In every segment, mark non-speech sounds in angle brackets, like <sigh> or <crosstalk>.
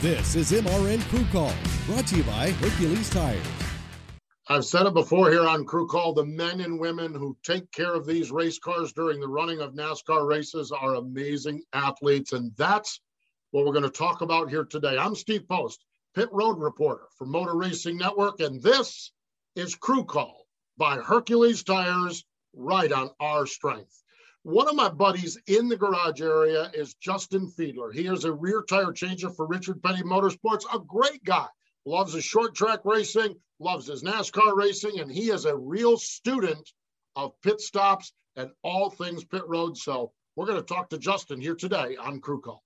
This is MRN Crew Call, brought to you by Hercules Tires. I've said it before here on Crew Call the men and women who take care of these race cars during the running of NASCAR races are amazing athletes. And that's what we're going to talk about here today. I'm Steve Post, pit road reporter for Motor Racing Network. And this is Crew Call by Hercules Tires, right on our strength. One of my buddies in the garage area is Justin Fiedler. He is a rear tire changer for Richard Petty Motorsports, a great guy. Loves his short track racing, loves his NASCAR racing, and he is a real student of pit stops and all things pit road. So we're going to talk to Justin here today on Crew Call.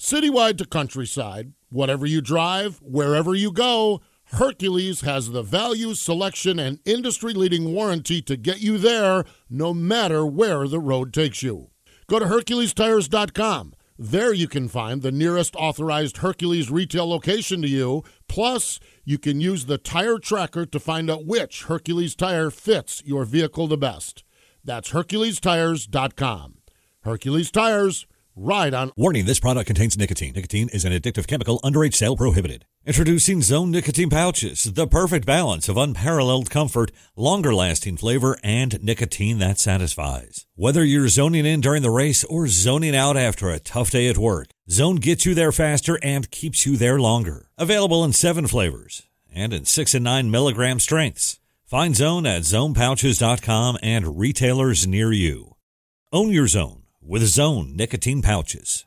Citywide to countryside, whatever you drive, wherever you go, Hercules has the value, selection, and industry leading warranty to get you there no matter where the road takes you. Go to HerculesTires.com. There you can find the nearest authorized Hercules retail location to you. Plus, you can use the tire tracker to find out which Hercules tire fits your vehicle the best. That's HerculesTires.com. Hercules Tires, ride on. Warning this product contains nicotine. Nicotine is an addictive chemical, underage sale prohibited. Introducing Zone Nicotine Pouches, the perfect balance of unparalleled comfort, longer lasting flavor, and nicotine that satisfies. Whether you're zoning in during the race or zoning out after a tough day at work, Zone gets you there faster and keeps you there longer. Available in seven flavors and in six and nine milligram strengths. Find Zone at zonepouches.com and retailers near you. Own your zone with Zone Nicotine Pouches.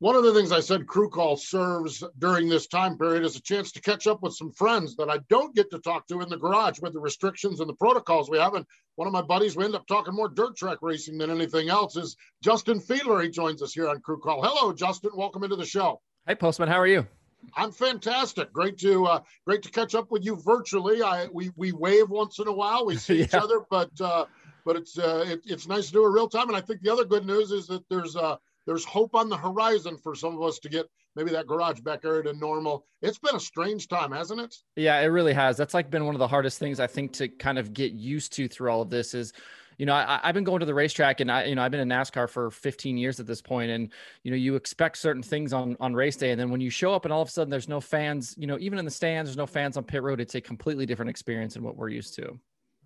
One of the things I said Crew Call serves during this time period is a chance to catch up with some friends that I don't get to talk to in the garage with the restrictions and the protocols we have. And one of my buddies, we end up talking more dirt track racing than anything else, is Justin Fiedler. He joins us here on Crew Call. Hello, Justin. Welcome into the show. Hey, Postman. How are you? I'm fantastic. Great to uh, great to catch up with you virtually. I we we wave once in a while. We see <laughs> yeah. each other, but uh, but it's uh, it, it's nice to do it real time. And I think the other good news is that there's uh, there's hope on the horizon for some of us to get maybe that garage back area to normal. It's been a strange time, hasn't it? Yeah, it really has. That's like been one of the hardest things I think to kind of get used to through all of this is you know, I, have been going to the racetrack and I, you know, I've been in NASCAR for 15 years at this point, and you know, you expect certain things on on race day, and then when you show up and all of a sudden there's no fans, you know, even in the stands, there's no fans on pit road. It's a completely different experience than what we're used to.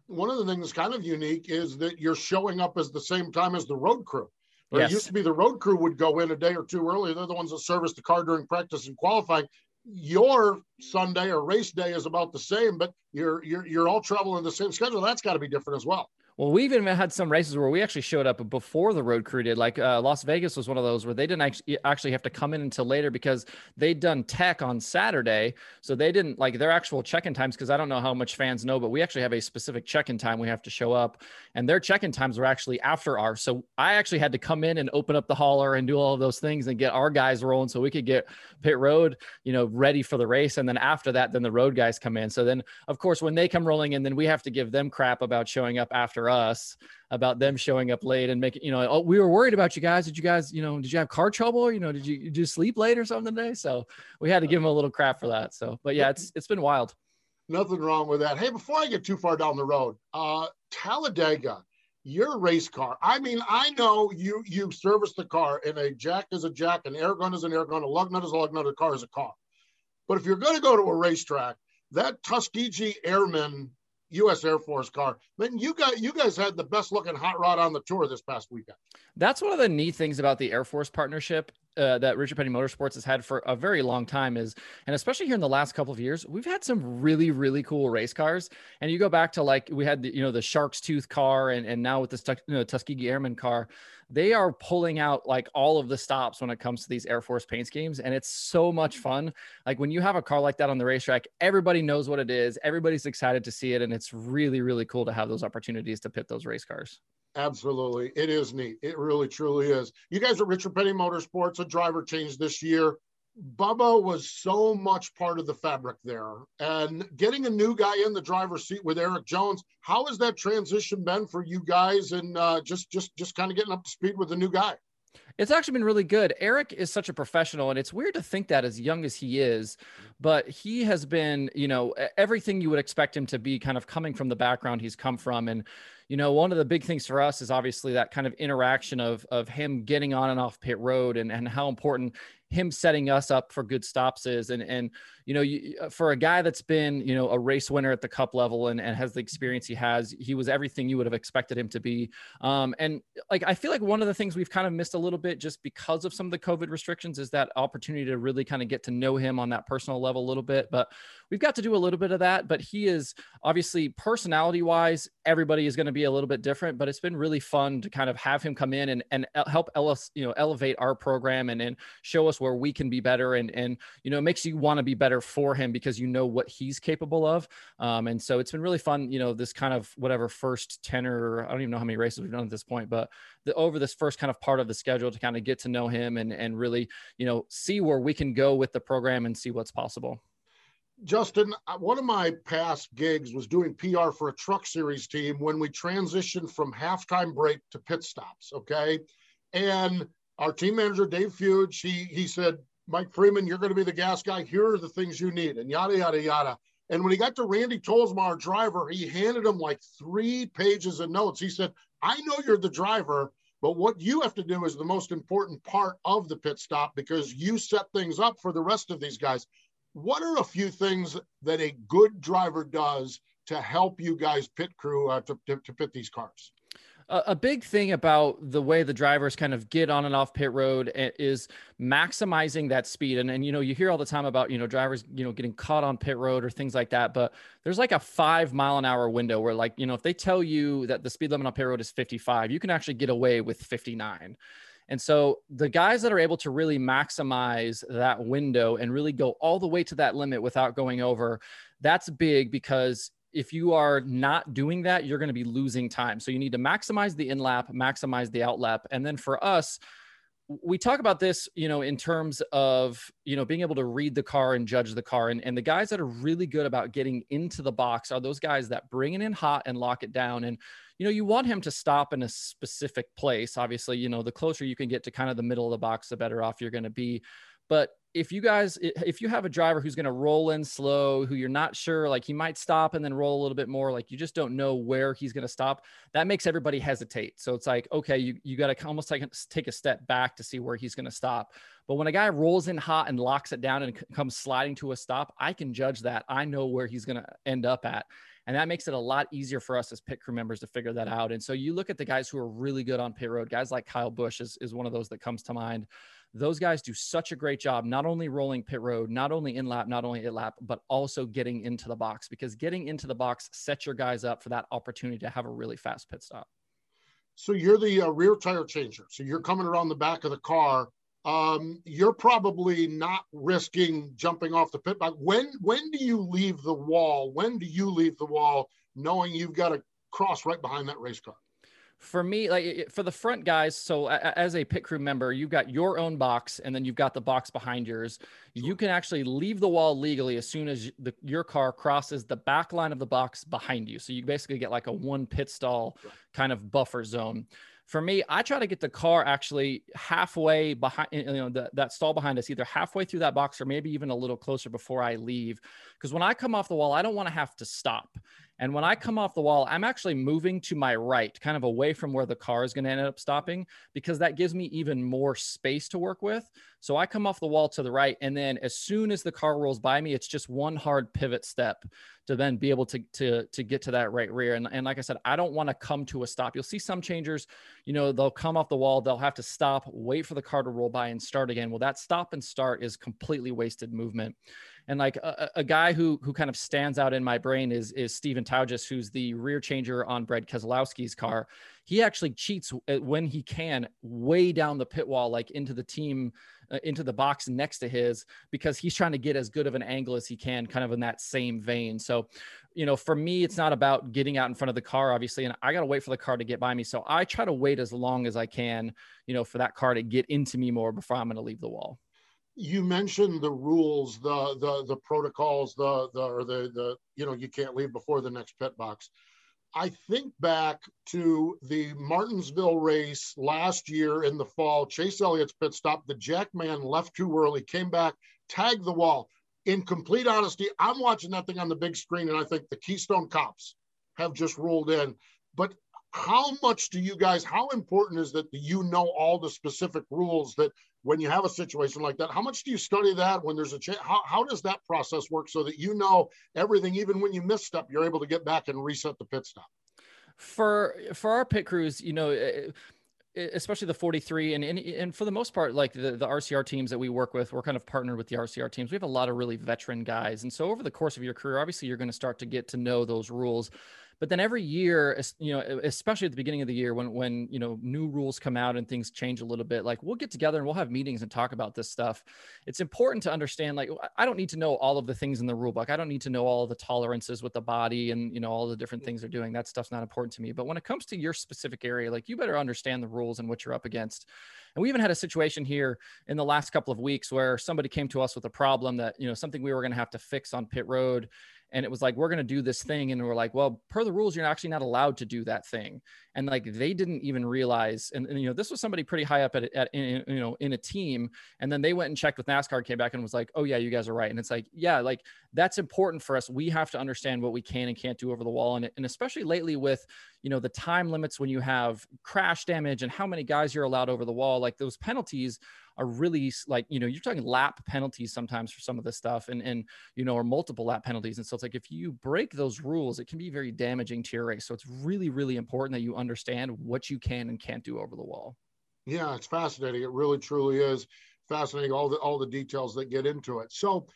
One of the things kind of unique is that you're showing up as the same time as the road crew. Yes. It used to be the road crew would go in a day or two early. They're the ones that service the car during practice and qualifying. Your Sunday or race day is about the same, but you're you're you're all traveling the same schedule. That's got to be different as well. Well, we even had some races where we actually showed up before the road crew did. Like uh, Las Vegas was one of those where they didn't actually have to come in until later because they'd done tech on Saturday, so they didn't like their actual check-in times. Because I don't know how much fans know, but we actually have a specific check-in time we have to show up, and their check-in times were actually after ours. So I actually had to come in and open up the hauler and do all of those things and get our guys rolling so we could get pit road, you know, ready for the race. And then after that, then the road guys come in. So then, of course, when they come rolling in, then we have to give them crap about showing up after us about them showing up late and making, you know, oh, we were worried about you guys. Did you guys, you know, did you have car trouble? You know, did you, did sleep late or something today? So we had to give them a little crap for that. So, but yeah, it's, it's been wild. Nothing wrong with that. Hey, before I get too far down the road, uh, Talladega, your race car. I mean, I know you you service the car, and a jack is a jack, an air gun is an air gun, a lug nut is a lug nut, a car is a car. But if you're going to go to a racetrack, that Tuskegee Airman U.S. Air Force car. Then you got you guys had the best looking hot rod on the tour this past weekend. That's one of the neat things about the Air Force partnership uh, that Richard Petty Motorsports has had for a very long time is, and especially here in the last couple of years, we've had some really, really cool race cars. And you go back to like we had the, you know, the Shark's Tooth car, and and now with this you know, Tuskegee Airman car, they are pulling out like all of the stops when it comes to these Air Force paint schemes, and it's so much fun. Like when you have a car like that on the racetrack, everybody knows what it is, everybody's excited to see it, and it's really, really cool to have those opportunities to pit those race cars. Absolutely. It is neat. It really, truly is. You guys at Richard Petty Motorsports, a driver change this year. Bubba was so much part of the fabric there. And getting a new guy in the driver's seat with Eric Jones, how has that transition been for you guys and uh, just just just kind of getting up to speed with the new guy? It's actually been really good. Eric is such a professional, and it's weird to think that as young as he is, but he has been, you know, everything you would expect him to be kind of coming from the background he's come from. And you know, one of the big things for us is obviously that kind of interaction of of him getting on and off pit road and and how important him setting us up for good stops is. And and you know you, uh, for a guy that's been you know a race winner at the cup level and, and has the experience he has he was everything you would have expected him to be. Um, and like i feel like one of the things we've kind of missed a little bit just because of some of the covid restrictions is that opportunity to really kind of get to know him on that personal level a little bit. But we've got to do a little bit of that but he is obviously personality wise everybody is going to be a little bit different but it's been really fun to kind of have him come in and, and help us you know elevate our program and, and show us where we can be better and and you know it makes you want to be better for him because you know what he's capable of. Um, and so it's been really fun you know this kind of whatever first 10 or i don't even know how many races we've done at this point but the, over this first kind of part of the schedule to kind of get to know him and and really you know see where we can go with the program and see what's possible Justin, uh, one of my past gigs was doing PR for a truck series team when we transitioned from halftime break to pit stops. Okay. And our team manager, Dave Fuge, he, he said, Mike Freeman, you're going to be the gas guy. Here are the things you need, and yada, yada, yada. And when he got to Randy Tolsma, our driver, he handed him like three pages of notes. He said, I know you're the driver, but what you have to do is the most important part of the pit stop because you set things up for the rest of these guys. What are a few things that a good driver does to help you guys pit crew uh, to, to, to pit these cars? a big thing about the way the drivers kind of get on and off pit road is maximizing that speed and, and you know you hear all the time about you know drivers you know getting caught on pit road or things like that but there's like a five mile an hour window where like you know if they tell you that the speed limit on pit road is 55 you can actually get away with 59 and so the guys that are able to really maximize that window and really go all the way to that limit without going over, that's big because if you are not doing that, you're going to be losing time. So you need to maximize the in lap, maximize the out lap. And then for us, we talk about this, you know, in terms of, you know, being able to read the car and judge the car. And, and the guys that are really good about getting into the box are those guys that bring it in hot and lock it down. And, you know, you want him to stop in a specific place. Obviously, you know, the closer you can get to kind of the middle of the box, the better off you're going to be. But if you guys if you have a driver who's going to roll in slow who you're not sure like he might stop and then roll a little bit more like you just don't know where he's going to stop that makes everybody hesitate. So it's like okay you, you got to almost take, take a step back to see where he's going to stop. But when a guy rolls in hot and locks it down and comes sliding to a stop i can judge that. I know where he's going to end up at. And that makes it a lot easier for us as pit crew members to figure that out. And so you look at the guys who are really good on pit road guys like kyle busch is, is one of those that comes to mind those guys do such a great job, not only rolling pit road, not only in lap, not only in lap, but also getting into the box because getting into the box sets your guys up for that opportunity to have a really fast pit stop. So you're the uh, rear tire changer. So you're coming around the back of the car. Um, you're probably not risking jumping off the pit box. When when do you leave the wall? When do you leave the wall, knowing you've got to cross right behind that race car? For me, like for the front guys, so as a pit crew member, you've got your own box and then you've got the box behind yours. You can actually leave the wall legally as soon as the, your car crosses the back line of the box behind you. So you basically get like a one pit stall kind of buffer zone. For me, I try to get the car actually halfway behind, you know, the, that stall behind us, either halfway through that box or maybe even a little closer before I leave. Because when I come off the wall, I don't want to have to stop. And when I come off the wall, I'm actually moving to my right, kind of away from where the car is going to end up stopping, because that gives me even more space to work with. So I come off the wall to the right. And then as soon as the car rolls by me, it's just one hard pivot step to then be able to, to, to get to that right rear. And, and like I said, I don't want to come to a stop. You'll see some changers, you know, they'll come off the wall, they'll have to stop, wait for the car to roll by and start again. Well, that stop and start is completely wasted movement. And like a, a, guy who who kind of stands out in my brain is is Stephen Taugis, who's the rear changer on Brad Keselowski's car. He actually cheats when he can, way down the pit wall, like into the team, uh, into the box next to his, because he's trying to get as good of an angle as he can, kind of in that same vein. So, you know, for me, it's not about getting out in front of the car, obviously, and I got to wait for the car to get by me. So I try to wait as long as I can, you know, for that car to get into me more before I'm going to leave the wall you mentioned the rules, the the the protocols, the the or the the you know you can't leave before the next pit box. I think back to the Martinsville race last year in the fall. Chase Elliott's pit stop. The Jackman left too early, came back, tagged the wall. In complete honesty, I'm watching that thing on the big screen, and I think the Keystone Cops have just rolled in. But how much do you guys? How important is that? You know all the specific rules that when you have a situation like that how much do you study that when there's a change how, how does that process work so that you know everything even when you misstep you're able to get back and reset the pit stop for for our pit crews you know eh, eh, especially the 43 and, and and for the most part like the, the rcr teams that we work with we're kind of partnered with the rcr teams we have a lot of really veteran guys and so over the course of your career obviously you're going to start to get to know those rules but then every year, you know, especially at the beginning of the year when when you know new rules come out and things change a little bit, like we'll get together and we'll have meetings and talk about this stuff. It's important to understand. Like I don't need to know all of the things in the rule book. I don't need to know all the tolerances with the body and you know all the different mm. things they're doing. That stuff's not important to me. But when it comes to your specific area, like you better understand the rules and what you're up against. And we even had a situation here in the last couple of weeks where somebody came to us with a problem that you know something we were going to have to fix on pit road and it was like we're going to do this thing and we're like well per the rules you're actually not allowed to do that thing and like they didn't even realize and, and you know this was somebody pretty high up at, at in, you know in a team and then they went and checked with nascar came back and was like oh yeah you guys are right and it's like yeah like that's important for us. We have to understand what we can and can't do over the wall and, and especially lately with you know the time limits when you have crash damage and how many guys you're allowed over the wall like those penalties are really like you know you're talking lap penalties sometimes for some of this stuff and and you know or multiple lap penalties. And so it's like if you break those rules it can be very damaging to your race. So it's really really important that you understand what you can and can't do over the wall. Yeah it's fascinating. It really truly is fascinating all the all the details that get into it. So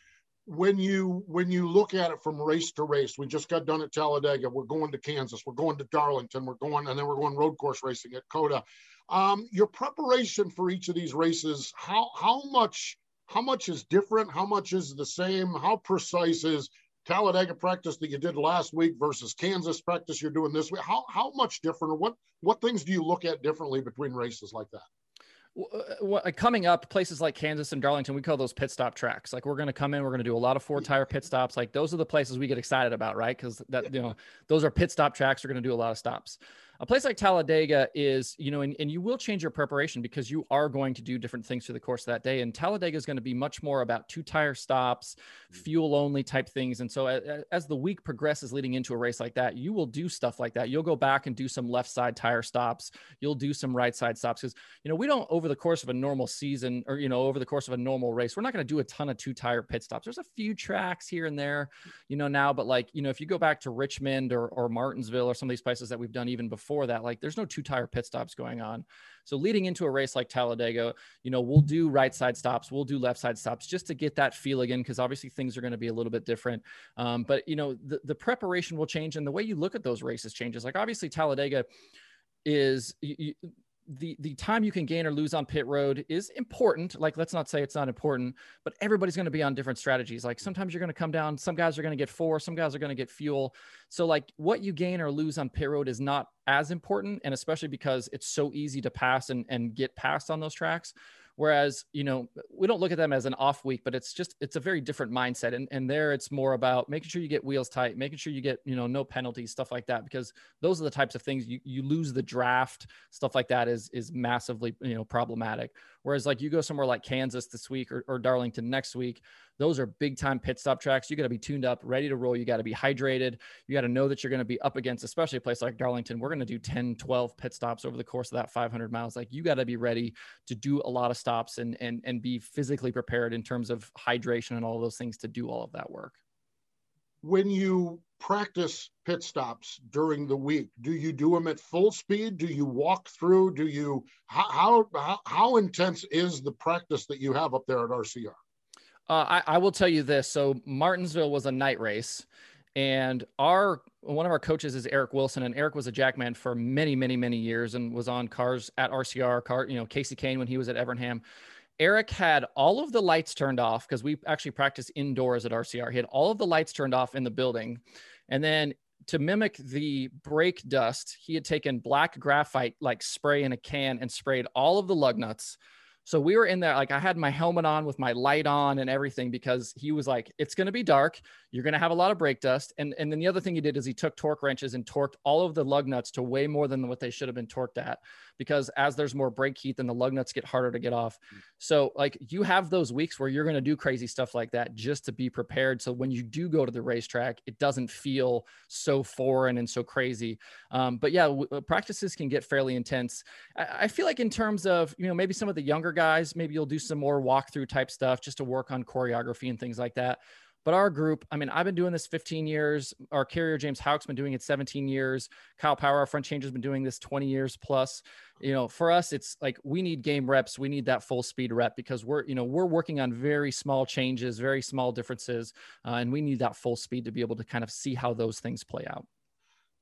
when you when you look at it from race to race we just got done at talladega. We're going to kansas. We're going to darlington. We're going and then we're going road course racing at COTA um, your preparation for each of these races, how how much how much is different? How much is the same? How precise is Talladega practice that you did last week versus Kansas practice you're doing this week? How how much different, or what what things do you look at differently between races like that? Uh, coming up places like kansas and darlington we call those pit stop tracks like we're going to come in we're going to do a lot of four tire pit stops like those are the places we get excited about right because that you know those are pit stop tracks we're going to do a lot of stops a place like Talladega is, you know, and, and you will change your preparation because you are going to do different things through the course of that day. And Talladega is going to be much more about two tire stops, mm. fuel only type things. And so as, as the week progresses leading into a race like that, you will do stuff like that. You'll go back and do some left side tire stops. You'll do some right side stops because, you know, we don't over the course of a normal season or, you know, over the course of a normal race, we're not going to do a ton of two tire pit stops. There's a few tracks here and there, you know, now, but like, you know, if you go back to Richmond or, or Martinsville or some of these places that we've done even before, before that. Like there's no two tire pit stops going on. So leading into a race like Talladega, you know, we'll do right side stops, we'll do left side stops just to get that feel again, because obviously things are going to be a little bit different. Um, but you know, the, the preparation will change and the way you look at those races changes. Like obviously Talladega is you, the the time you can gain or lose on pit road is important. Like let's not say it's not important, but everybody's going to be on different strategies. Like sometimes you're going to come down, some guys are going to get four, some guys are going to get fuel. So like what you gain or lose on pit road is not as important, and especially because it's so easy to pass and and get past on those tracks. Whereas, you know, we don't look at them as an off week, but it's just it's a very different mindset. And and there it's more about making sure you get wheels tight, making sure you get, you know, no penalties, stuff like that. Because those are the types of things you, you lose the draft, stuff like that is is massively, you know, problematic. Whereas like you go somewhere like Kansas this week or, or Darlington next week, those are big time pit stop tracks. You got to be tuned up, ready to roll. You got to be hydrated. You got to know that you're going to be up against, especially a place like Darlington. We're going to do 10, 12 pit stops over the course of that 500 miles. Like you got to be ready to do a lot of stops and, and, and be physically prepared in terms of hydration and all those things to do all of that work. When you practice pit stops during the week, do you do them at full speed? Do you walk through? Do you, how, how, how intense is the practice that you have up there at RCR? Uh, I, I will tell you this. So Martinsville was a night race, and our one of our coaches is Eric Wilson, and Eric was a jackman for many, many, many years, and was on cars at RCR, car, you know, Kasey Kahne when he was at Evernham. Eric had all of the lights turned off because we actually practice indoors at RCR. He had all of the lights turned off in the building, and then to mimic the brake dust, he had taken black graphite like spray in a can and sprayed all of the lug nuts so we were in there, like I had my helmet on with my light on and everything because he was like, it's going to be dark. You're going to have a lot of brake dust. And, and then the other thing he did is he took torque wrenches and torqued all of the lug nuts to way more than what they should have been torqued at because as there's more brake heat, then the lug nuts get harder to get off. Mm. So like you have those weeks where you're going to do crazy stuff like that just to be prepared. So when you do go to the racetrack, it doesn't feel so foreign and so crazy. Um, but yeah, w- uh, practices can get fairly intense. I-, I feel like in terms of, you know, maybe some of the younger guys, maybe you'll do some more walkthrough type stuff just to work on choreography and things like that. But our group, I mean, I've been doing this 15 years. Our carrier, James Houck's been doing it 17 years. Kyle Power, our front changer, has been doing this 20 years plus. You know, for us, it's like we need game reps. We need that full speed rep because we're, you know, we're working on very small changes, very small differences. Uh, and we need that full speed to be able to kind of see how those things play out.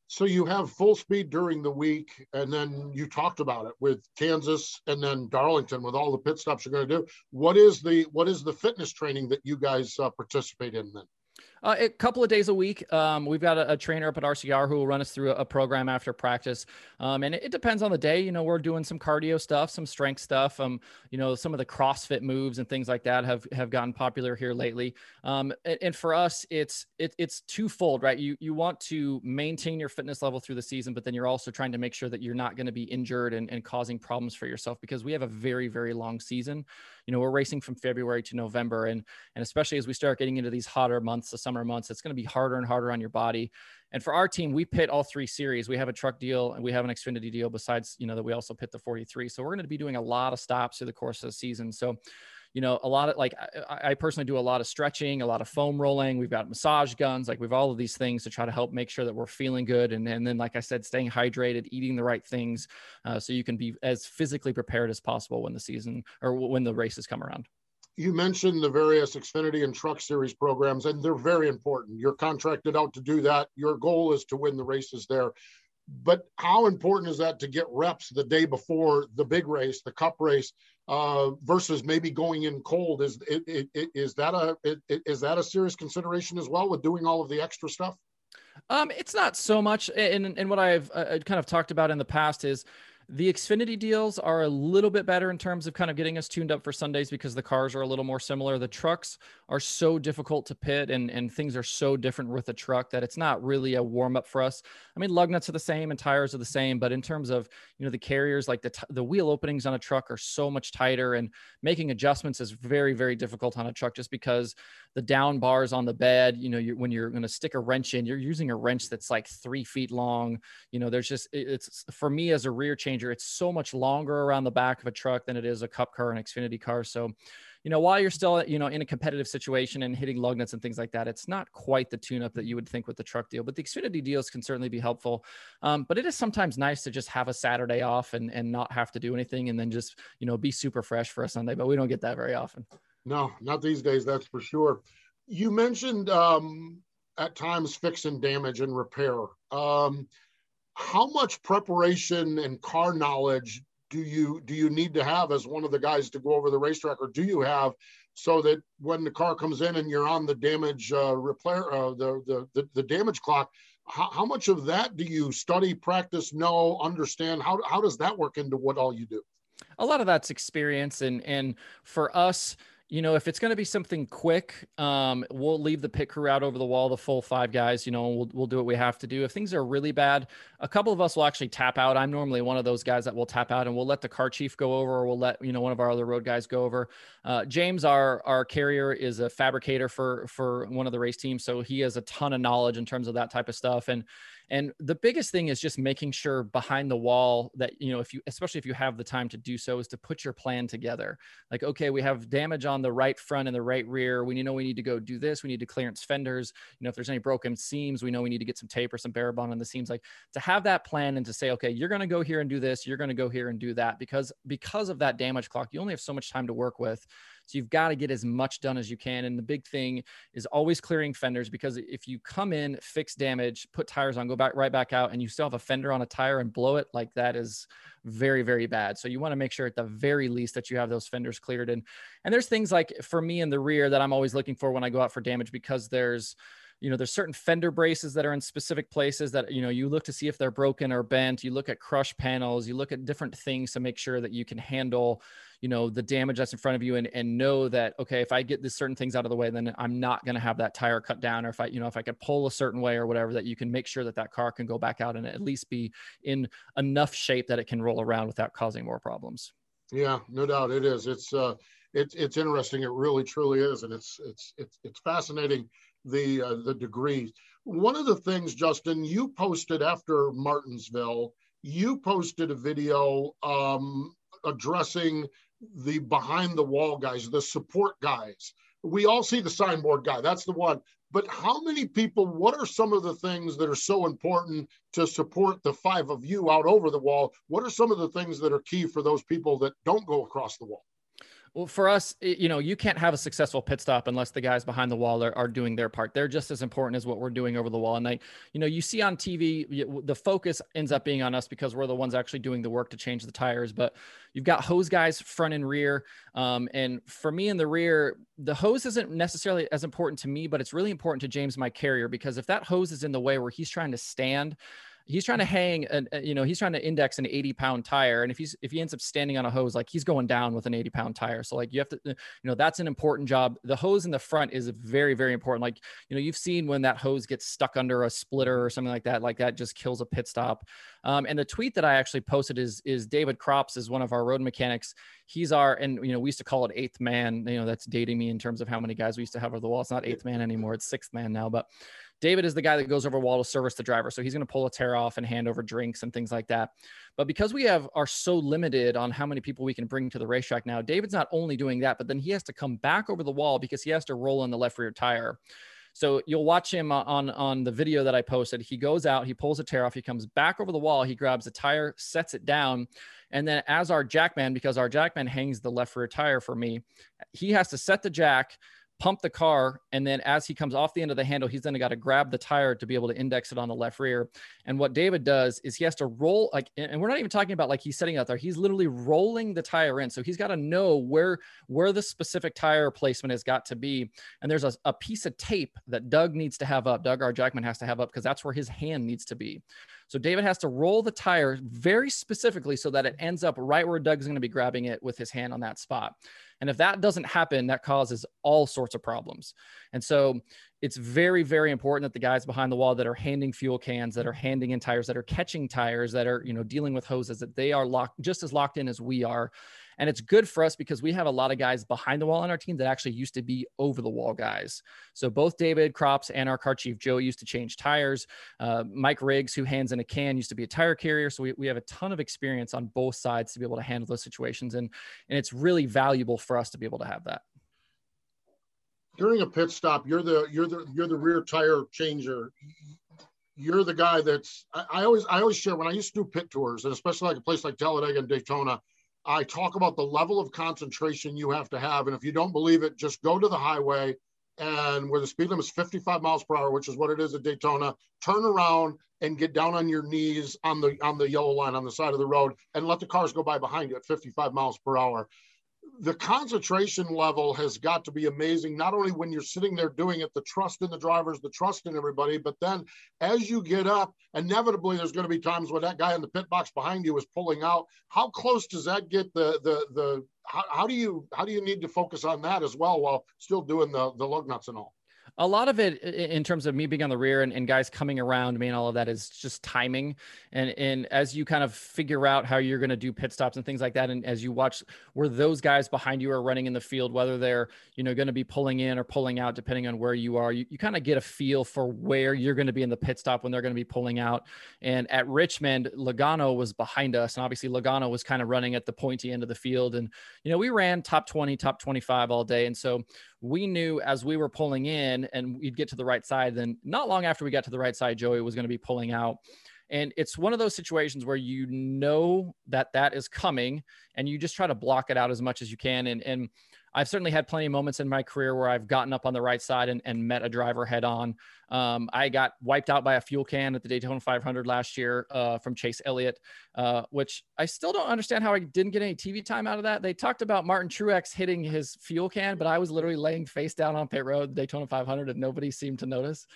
So you have full speed during the week, and then you talked about it with Kansas and then Darlington with all the pit stops you're going to do. What is the what is the fitness training that you guys uh, participate in then? Uh, a couple of days a week. Um, we've got a, a, trainer up at RCR who will run us through a, a program after practice. Um, and it, it, depends on the day. You know, we're doing some cardio stuff, some strength stuff. Um, you know, some of the CrossFit moves and things like that have have gotten popular here lately. Um, and, and, for us, it's it, it's twofold, right? You you want to maintain your fitness level through the season, but then you're also trying to make sure that you're not going to be injured and, and causing problems for yourself because we have a very very long season you know we're racing from february to november and and especially as we start getting into these hotter months summer months it's going to be harder and harder on your body and for our team we pit all three series we have a truck deal and we have an xfinity deal besides you know that we also pit the 43 so we're going to be doing a lot of stops through the course of the season so you know, a lot of like I, I, personally do a lot of stretching, a lot of foam rolling. We've got massage guns, like we've all of these things to try to help make sure that we're feeling good. And, and then, like I said, staying hydrated, eating the right things, uh, so you can be as physically prepared as possible when the season or when the races come around. You mentioned the various Xfinity and Truck Series programs, and they're very important. You're contracted out to do that. Your goal is to win the races there but how important is that to get reps the day before the big race, the cup race, uh, versus maybe going in cold? Is it, it, is that a it, is that a serious consideration as well with doing all of the extra stuff? Um, it's not so much, and and what I've uh, kind of talked about in the past is the Xfinity deals are a little bit better in terms of kind of getting us tuned up for Sundays because the cars are a little more similar. The trucks are so difficult to pit and, and things are so different with a truck that it's not really a warm up for us. I mean, lug nuts are the same and tires are the same, but in terms of, you know, the carriers, like the, t- the wheel openings on a truck are so much tighter and making adjustments is very, very difficult on a truck just because the down bars on the bed, you know, you're, when you're going to stick a wrench in, you're using a wrench that's like three feet long. You know, there's just, it's for me as a rear changer, it's so much longer around the back of a truck than it is a cup car and Xfinity car. So, you know, while you're still, you know, in a competitive situation and hitting lug nuts and things like that, it's not quite the tune up that you would think with the truck deal, but the Xfinity deals can certainly be helpful. Um, but it is sometimes nice to just have a Saturday off and, and not have to do anything and then just, you know, be super fresh for a Sunday, but we don't get that very often. No, not these days, that's for sure. You mentioned um, at times fix and damage and repair. Um, how much preparation and car knowledge do you do you need to have as one of the guys to go over the racetrack, or do you have so that when the car comes in and you're on the damage uh, repair uh, the, the, the the damage clock, how, how much of that do you study, practice, know, understand? How how does that work into what all you do? A lot of that's experience, and and for us you know, if it's going to be something quick, um, we'll leave the pit crew out over the wall, the full five guys, you know, we'll, we'll do what we have to do. If things are really bad, a couple of us will actually tap out. I'm normally one of those guys that will tap out and we'll let the car chief go over or we'll let, you know, one of our other road guys go over. Uh, James, our, our carrier is a fabricator for, for one of the race teams. So he has a ton of knowledge in terms of that type of stuff. And, and the biggest thing is just making sure behind the wall that, you know, if you, especially if you have the time to do so, is to put your plan together. Like, okay, we have damage on the right front and the right rear. We know we need to go do this. We need to clearance fenders. You know, if there's any broken seams, we know we need to get some tape or some Barabond on the seams. Like to have that plan and to say, okay, you're going to go here and do this. You're going to go here and do that because, because of that damage clock, you only have so much time to work with. So you've got to get as much done as you can. And the big thing is always clearing fenders because if you come in, fix damage, put tires on, go back right back out, and you still have a fender on a tire and blow it, like that is very, very bad. So you want to make sure at the very least that you have those fenders cleared. And and there's things like for me in the rear that I'm always looking for when I go out for damage because there's you know there's certain fender braces that are in specific places that you know you look to see if they're broken or bent. You look at crush panels. You look at different things to make sure that you can handle you know the damage that's in front of you and, and know that okay if i get these certain things out of the way then i'm not going to have that tire cut down. Or if i you know if i could pull a certain way or whatever that you can make sure that that car can go back out and at least be in enough shape that it can roll around without causing more problems. Yeah no doubt it is. It's uh it's it's interesting. It really truly is. And it's it's it's, it's fascinating the uh, the degrees one of the things justin you posted after martinsville you posted a video um, addressing the behind the wall guys, the support guys. We all see the signboard guy, that's the one. But how many people, what are some of the things that are so important to support the five of you out over the wall? What are some of the things that are key for those people that don't go across the wall? Well, for us, you know, you can't have a successful pit stop unless the guys behind the wall are, are doing their part. They're just as important as what we're doing over the wall. And I, you know, you see on TV, the focus ends up being on us because we're the ones actually doing the work to change the tires. But you've got hose guys front and rear. Um, and for me in the rear, the hose isn't necessarily as important to me, but it's really important to James, my carrier, because if that hose is in the way where he's trying to stand, he's trying to hang an, you know he's trying to index an 80 pound tire and if he's if he ends up standing on a hose like he's going down with an 80 pound tire. So like you have to you know that's an important job. The hose in the front is very very important. Like you know you've seen when that hose gets stuck under a splitter or something like that like that just kills a pit stop. Um, and the tweet that i actually posted is is david crops is one of our road mechanics. He's our and you know we used to call it eighth man. You know that's dating me in terms of how many guys we used to have over the wall. It's not eighth man anymore. It's sixth man now but David is the guy that goes over wall to service the driver. So he's going to pull a tear off and hand over drinks and things like that. But because we have are so limited on how many people we can bring to the racetrack now, David's not only doing that, but then he has to come back over the wall because he has to roll in the left rear tire. So you'll watch him uh, on on the video that I posted. He goes out, he pulls a tear off, he comes back over the wall, he grabs the tire, sets it down, and then as our jackman, because our jackman hangs the left rear tire for me, he has to set the jack, pump the car and then as he comes off the end of the handle he's then got to grab the tire to be able to index it on the left rear. And what david does is he has to roll like and we're not even talking about like he's setting out there. He's literally rolling the tire in. So he's got to know where where the specific tire placement has got to be. And there's a, a piece of tape that doug needs to have up. Doug R. jackman has to have up because that's where his hand needs to be. So David has to roll the tire very specifically so that it ends up right where Doug's going to be grabbing it with his hand on that spot. And if that doesn't happen, that causes all sorts of problems. And so it's very, very important that the guys behind the wall that are handing fuel cans, that are handing in tires, that are catching tires, that are, you know, dealing with hoses, that they are locked just as locked in as we are. And it's good for us because we have a lot of guys behind the wall on our team that actually used to be over the wall guys. So both David Crops and our car chief Joe used to change tires. Uh, Mike Riggs, who hands in a can, used to be a tire carrier. So we, we have a ton of experience on both sides to be able to handle those situations. And, and it's really valuable for us to be able to have that during a pit stop, you're the you're the you're the rear tire changer. You're the guy that's I, I, always I always share when I used to do pit tours, and especially like a place like Talladega and Daytona, I talk about the level of concentration you have to have. And if you don't believe it, just go to the highway and where the speed limit is 55 miles per hour, which is what it is at Daytona, turn around and get down on your knees on the on the yellow line on the side of the road and let the cars go by behind you at 55 miles per hour. The concentration level has got to be amazing not only when you're sitting there doing it the trust in the drivers the trust in everybody but then as you get up inevitably there's going to be times when that guy in the pit box behind you is pulling out. How close does that get the the the how, how do you how do you need to focus on that as well while still doing the the lug nuts and all a lot of it in terms of me being on the rear and, and, guys coming around me and all of that is just timing. And and as you kind of figure out how you're going to do pit stops and things like that and as you watch where those guys behind you are running in the field whether they're you know going to be pulling in or pulling out depending on where you are you, you kind of get a feel for where you're going to be in the pit stop when they're going to be pulling out. And at richmond logano was behind us and obviously logano was kind of running at the pointy end of the field. And you know we ran top 20 top 25 all day. And so we knew as we were pulling in and we'd get to the right side, then not long after we got to the right side, Joey was going to be pulling out. And it's one of those situations where you know that that is coming and you just try to block it out as much as you can. And, and I've certainly had plenty of moments in my career where I've gotten up on the right side and, and met a driver head on. Um, I got wiped out by a fuel can at the Daytona 500 last year uh, from Chase Elliott, uh, which I still don't understand how I didn't get any TV time out of that. They talked about Martin Truex hitting his fuel can, but I was literally laying face down on pit road, the Daytona 500, and nobody seemed to notice.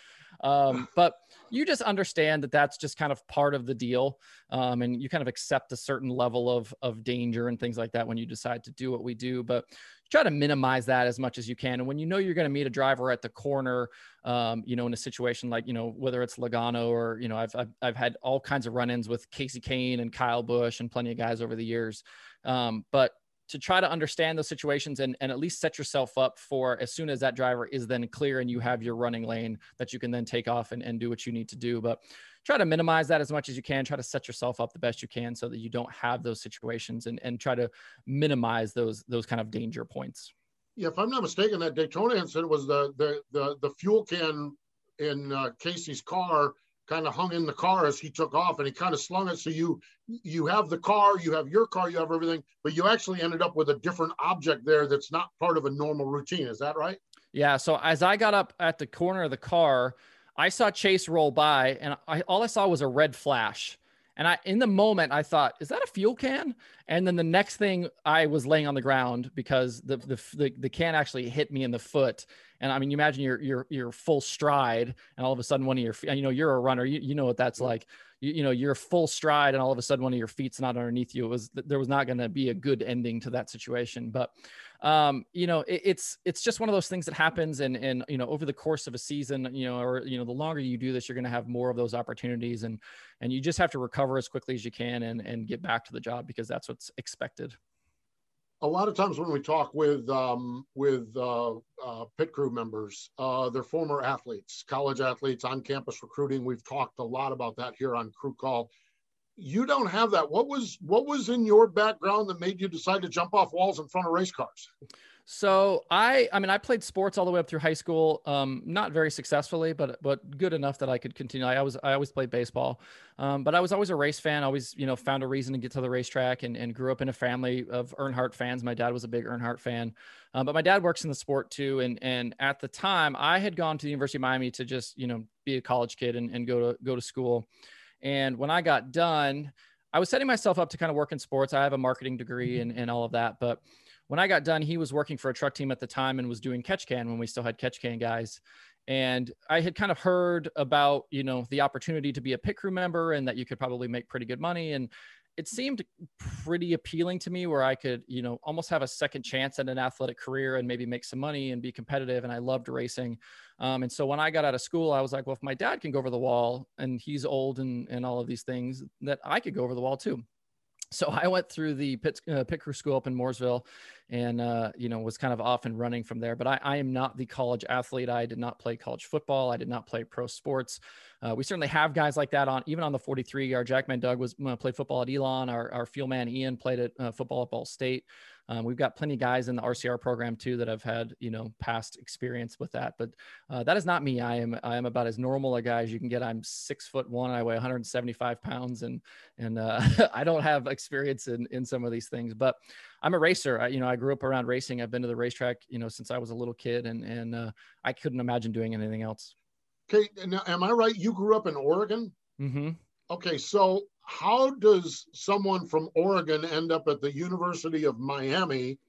Um, but you just understand that that's just kind of part of the deal. Um, and you kind of accept a certain level of, of danger and things like that when you decide to do what we do. But try to minimize that as much as you can. And when you know you're going to meet a driver at the corner, um, you know, in a situation like, you know, whether it's Logano or, you know, I've, I've, I've had all kinds of run-ins with Kasey Kahne and Kyle Busch and plenty of guys over the years. Um, but to try to understand those situations and, and at least set yourself up for as soon as that driver is then clear and you have your running lane that you can then take off and, and do what you need to do. But try to minimize that as much as you can. Try to set yourself up the best you can so that you don't have those situations and, and try to minimize those those kind of danger points. Yeah, if I'm not mistaken, that Daytona incident was the the the, the fuel can in uh, Kasey's car kind of hung in the car as he took off and he kind of slung it. So you you have the car you have your car you have everything but you actually ended up with a different object there that's not part of a normal routine. Is that right? Yeah. So as i got up at the corner of the car I saw Chase roll by, and I, all I saw was a red flash. And I, in the moment, I thought, "Is that a fuel can?" And then the next thing, I was laying on the ground because the the the, the can actually hit me in the foot. And I mean, you imagine you're you're you're full stride, and all of a sudden, one of your, you know, you're a runner, you, you know what that's like. You, you know, you're full stride, and all of a sudden, one of your feet's not underneath you. It was there was not going to be a good ending to that situation, but um, you know, it, it's it's just one of those things that happens, and and you know, over the course of a season, you know, or you know, the longer you do this, you're going to have more of those opportunities, and and you just have to recover as quickly as you can and and get back to the job because that's what's expected. A lot of times when we talk with um, with uh, uh, pit crew members, uh, they're former athletes, college athletes, on campus recruiting. We've talked a lot about that here on Crew Call you don't have that. What was what was in your background that made you decide to jump off walls in front of race cars? So I, I mean, I played sports all the way up through high school. Um, not very successfully, but but good enough that I could continue. I was I always played baseball, um, but I was always a race fan. Always, you know, found a reason to get to the racetrack, and, and grew up in a family of Earnhardt fans. My dad was a big Earnhardt fan, um, but my dad works in the sport too. And and at the time, I had gone to the University of Miami to just you know be a college kid and, and go to go to school. And when I got done, I was setting myself up to kind of work in sports. I have a marketing degree and, and all of that. But when I got done, he was working for a truck team at the time and was doing catch can when we still had catch can guys. And I had kind of heard about, you know, the opportunity to be a pit crew member and that you could probably make pretty good money. And it seemed pretty appealing to me where I could, you know, almost have a second chance at an athletic career and maybe make some money and be competitive. And I loved racing. Um, and so when I got out of school, I was like, well, if my dad can go over the wall and he's old and, and all of these things, that I could go over the wall too so I went through the uh, pit school up in Mooresville and, uh, you know, was kind of off and running from there. But I, I, am not the college athlete. I did not play college football. I did not play pro sports. Uh, we certainly have guys like that on, even on the 43. Our Jackman Doug was uh, played football at Elon. Our, our fuel man Ian played at uh, football at Ball State. Um, we've got plenty of guys in the RCR program too that have had you know past experience with that, but uh, that is not me. I am I am about as normal a guy as you can get. I'm six foot one. I weigh 175 pounds, and and uh, <laughs> I don't have experience in in some of these things, but I'm a racer. I, you know, I grew up around racing. I've been to the racetrack, you know, since I was a little kid, and and uh, I couldn't imagine doing anything else. Okay, now am I right? You grew up in Oregon. Mm-hmm. Okay, so how does someone from Oregon end up at the University of Miami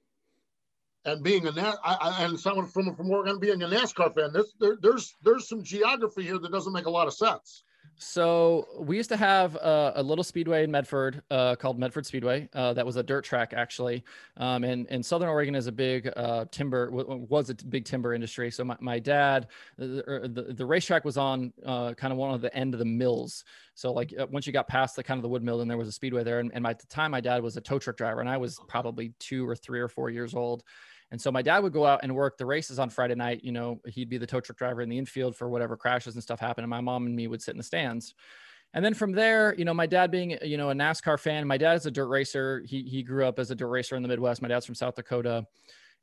and being a I, I, and someone from from Oregon being a NASCAR fan, there's there, there's there's some geography here that doesn't make a lot of sense. So we used to have a, a little speedway in Medford uh, called Medford Speedway. Uh, that was a dirt track actually, um, and and Southern Oregon is a big uh, timber was a big timber industry. So my, my dad, the, the, the racetrack was on uh, kind of one of the end of the mills. So like uh, once you got past the kind of the wood mill, then there was a speedway there. And, and at the time, my dad was a tow truck driver, and I was probably two or three or four years old. And so my dad would go out and work the races on Friday night. You know, he'd be the tow truck driver in the infield for whatever crashes and stuff happened. And my mom and me would sit in the stands. And then from there, you know, my dad being, you know, a NASCAR fan, my dad is a dirt racer. He, he grew up as a dirt racer in the Midwest. My dad's from South Dakota.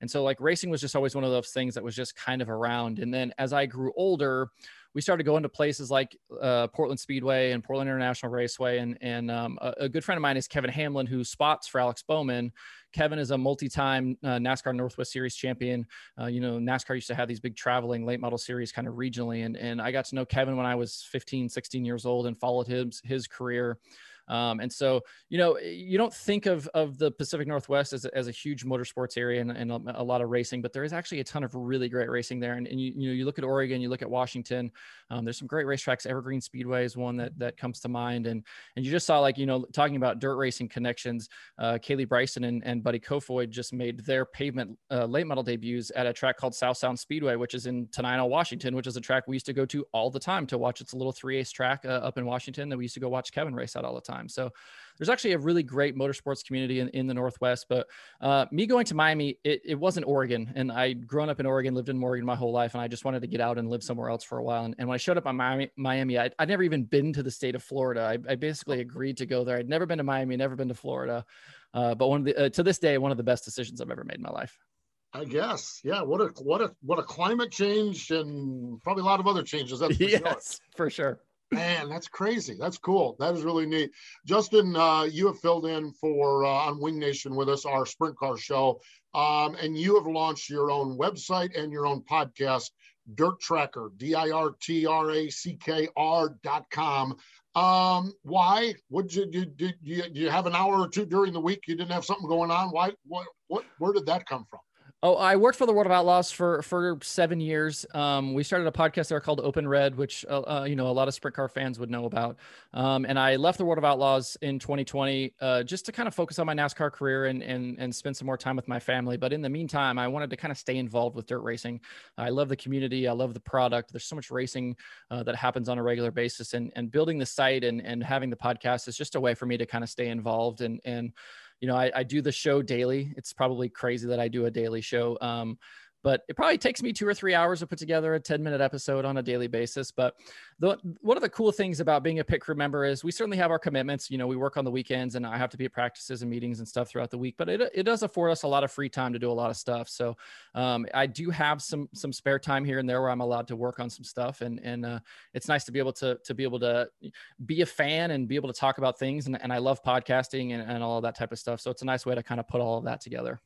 And so like racing was just always one of those things that was just kind of around. And then as I grew older, we started going to places like uh, Portland Speedway and Portland International Raceway. And, and um, a, a, good friend of mine is Kevin Hamlin, who spots for Alex Bowman. Kevin is a multi-time uh, NASCAR Northwest Series champion. Uh, you know, NASCAR used to have these big traveling late model series kind of regionally. And, and I got to know Kevin when I was 15, 16 years old and followed his, his career. Um, and so, you know, you don't think of, of the Pacific Northwest as a, as a huge motorsports area and, and a, a, lot of racing, but there is actually a ton of really great racing there. And, and you, you know, you look at Oregon, you look at Washington, um, there's some great racetracks. Evergreen Speedway is one that, that comes to mind. And, and you just saw like, you know, talking about dirt racing connections, uh, Kaylee Bryson and, and Buddy Kofoid just made their pavement uh, late model debuts at a track called South Sound Speedway, which is in Tenino, Washington, which is a track we used to go to all the time to watch. It's a little three ace track uh, up in Washington that we used to go watch Kevin race at all the time. So there's actually a really great motorsports community in, in the Northwest. But uh, me going to Miami, it, it wasn't Oregon. And I'd grown up in Oregon, lived in Oregon my whole life. And I just wanted to get out and live somewhere else for a while. And, and when I showed up on Miami, Miami I, would never even been to the state of Florida. I, I, basically agreed to go there. I'd never been to Miami, never been to Florida. Uh, but one of the, uh, to this day, one of the best decisions I've ever made in my life. I guess, yeah. What a what a what a climate change, and probably a lot of other changes. That's for <laughs> yes, sure. for sure. Man, that's crazy. That's cool. That is really neat. Justin, uh, you have filled in for uh, on Wing Nation with us, our sprint car show, um, and you have launched your own website and your own podcast, Dirt Tracker, D I R T R A C K R dot com. Um, why? Would you do? Did you, you have an hour or two during the week? You didn't have something going on. Why? What? What? Where did that come from? Oh, I worked for the World of Outlaws for for seven years. Um, we started a podcast there called Open Red, which uh, uh, you know a lot of sprint car fans would know about. Um, and I left the World of Outlaws in 2020 uh, just to kind of focus on my NASCAR career and and and spend some more time with my family. But in the meantime, I wanted to kind of stay involved with dirt racing. I love the community. I love the product. There's so much racing uh, that happens on a regular basis, and and building the site and and having the podcast is just a way for me to kind of stay involved and and you know, I, I do the show daily. It's probably crazy that I do a daily show. Um, but it probably takes me two or three hours to put together a 10 minute episode on a daily basis. But the, one of the cool things about being a pit crew member is we certainly have our commitments. You know, we work on the weekends and I have to be at practices and meetings and stuff throughout the week, but it, it does afford us a lot of free time to do a lot of stuff. So um, I do have some, some spare time here and there where I'm allowed to work on some stuff. And, and uh, it's nice to be able to, to be able to be a fan and be able to talk about things. And, and I love podcasting and, and all that type of stuff. So it's a nice way to kind of put all of that together.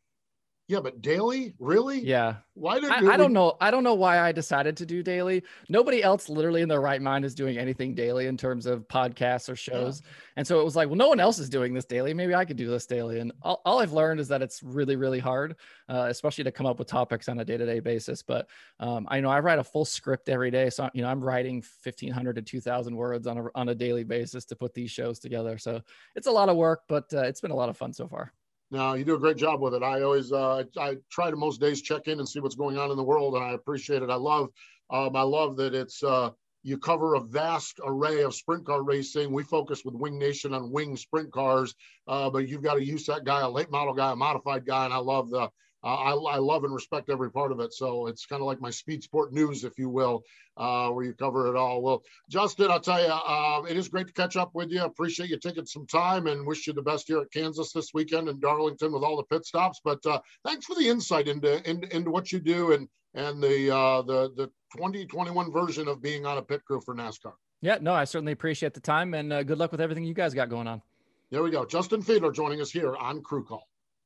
Yeah, but daily, really? Yeah. Why did I, I don't know? I don't know why I decided to do daily. Nobody else, literally in their right mind, is doing anything daily in terms of podcasts or shows. Yeah. And so it was like, well, no one else is doing this daily. Maybe I could do this daily. And all, all I've learned is that it's really, really hard, uh, especially to come up with topics on a day to day basis. But um, I know I write a full script every day, so you know I'm writing 1,500 to 2,000 words on a on a daily basis to put these shows together. So it's a lot of work, but uh, it's been a lot of fun so far. No, you do a great job with it. I always, uh, I try to most days check in and see what's going on in the world, and I appreciate it. I love, um, I love that it's uh, you cover a vast array of sprint car racing. We focus with Wing Nation on wing sprint cars, uh, but you've got a USAC guy, a late model guy, a modified guy, and I love the uh, I, I, love and respect every part of it. So it's kind of like my speed sport news, if you will, uh, where you cover it all. Well, Justin, I'll tell you, uh, it is great to catch up with you. Appreciate you taking some time and wish you the best here at Kansas this weekend and Darlington with all the pit stops. But uh, thanks for the insight into, into, into what you do and and the uh, the the 2021 version of being on a pit crew for NASCAR. Yeah, no, I certainly appreciate the time and uh, good luck with everything you guys got going on. There we go. Justin Fiedler joining us here on Crew Call.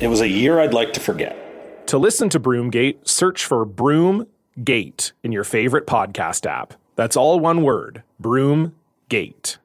It was a year I'd like to forget. To listen to Broomgate, search for Broomgate in your favorite podcast app. That's all one word Broomgate.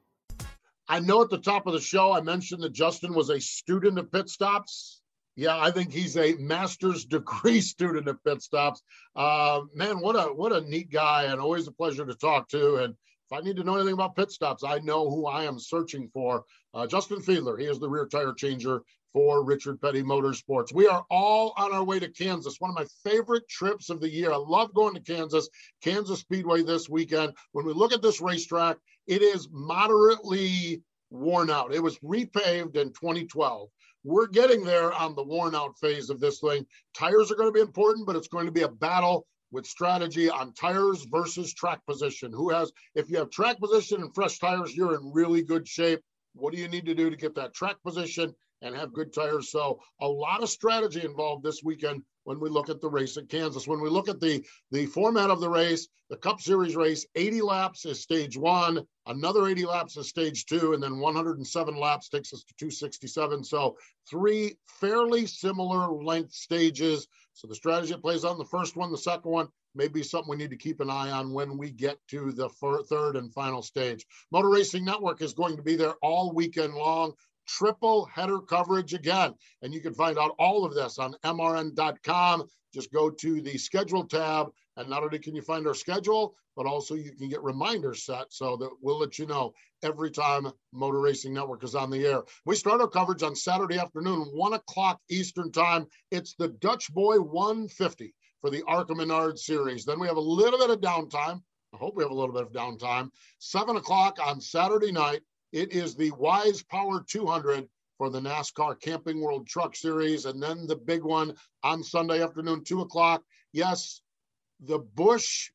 I know at the top of the show, I mentioned that Justin was a student of pit stops. Yeah, I think he's a master's <laughs> degree student of pit stops. Uh, man, what a what a neat guy, and always a pleasure to talk to. And if I need to know anything about pit stops, I know who I am searching for. Uh, Justin Fiedler, he is the rear tire changer for Richard Petty Motorsports. We are all on our way to Kansas, one of my favorite trips of the year. I love going to Kansas, Kansas Speedway this weekend. When we look at this racetrack, it is moderately worn out. It was repaved in 2012. We're getting there on the worn out phase of this thing. Tires are going to be important, but it's going to be a battle with strategy on tires versus track position. Who has, if you have track position and fresh tires, you're in really good shape. What do you need to do to get that track position and have good tires? So a lot of strategy involved this weekend when we look at the race at Kansas. When we look at the the format of the race, the Cup Series race, 80 laps is stage one, another 80 laps is stage two, and then 107 laps takes us to 267. So three fairly similar length stages. So the strategy that plays on the first one, the second one, may be something we need to keep an eye on when we get to the third and final stage. Motor Racing Network is going to be there all weekend long triple header coverage again. And you can find out all of this on mrn.com. Just go to the schedule tab, and not only can you find our schedule, but also you can get reminders set so that we'll let you know every time Motor Racing Network is on the air. We start our coverage on Saturday afternoon, one o'clock Eastern Time. It's the Dutch Boy 150 for the ARCA Menard series. Then we have a little bit of downtime. I hope we have a little bit of downtime. Seven o'clock on Saturday night. It is the Wise Power 200 for the NASCAR Camping World Truck Series. And then the big one on Sunday afternoon, two o'clock. Yes, the Busch,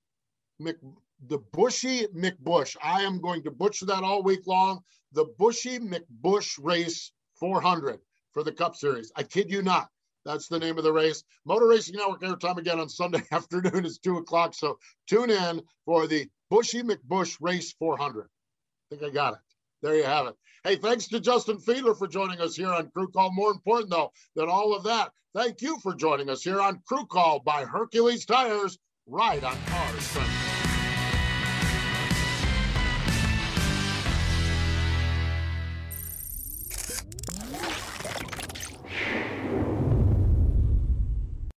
Mc, the Buschy McBusch. I am going to butcher that all week long. The Buschy McBusch Race 400 for the Cup Series. I kid you not. That's the name of the race. Motor Racing Network airtime again on Sunday <laughs> afternoon is two o'clock. So tune in for the Buschy McBusch Race 400. I think I got it there you have it. Hey, thanks to Justin Fiedler for joining us here on Crew Call. More important, though, than all of that, thank you for joining us here on Crew Call by Hercules Tires, right on Cars Central.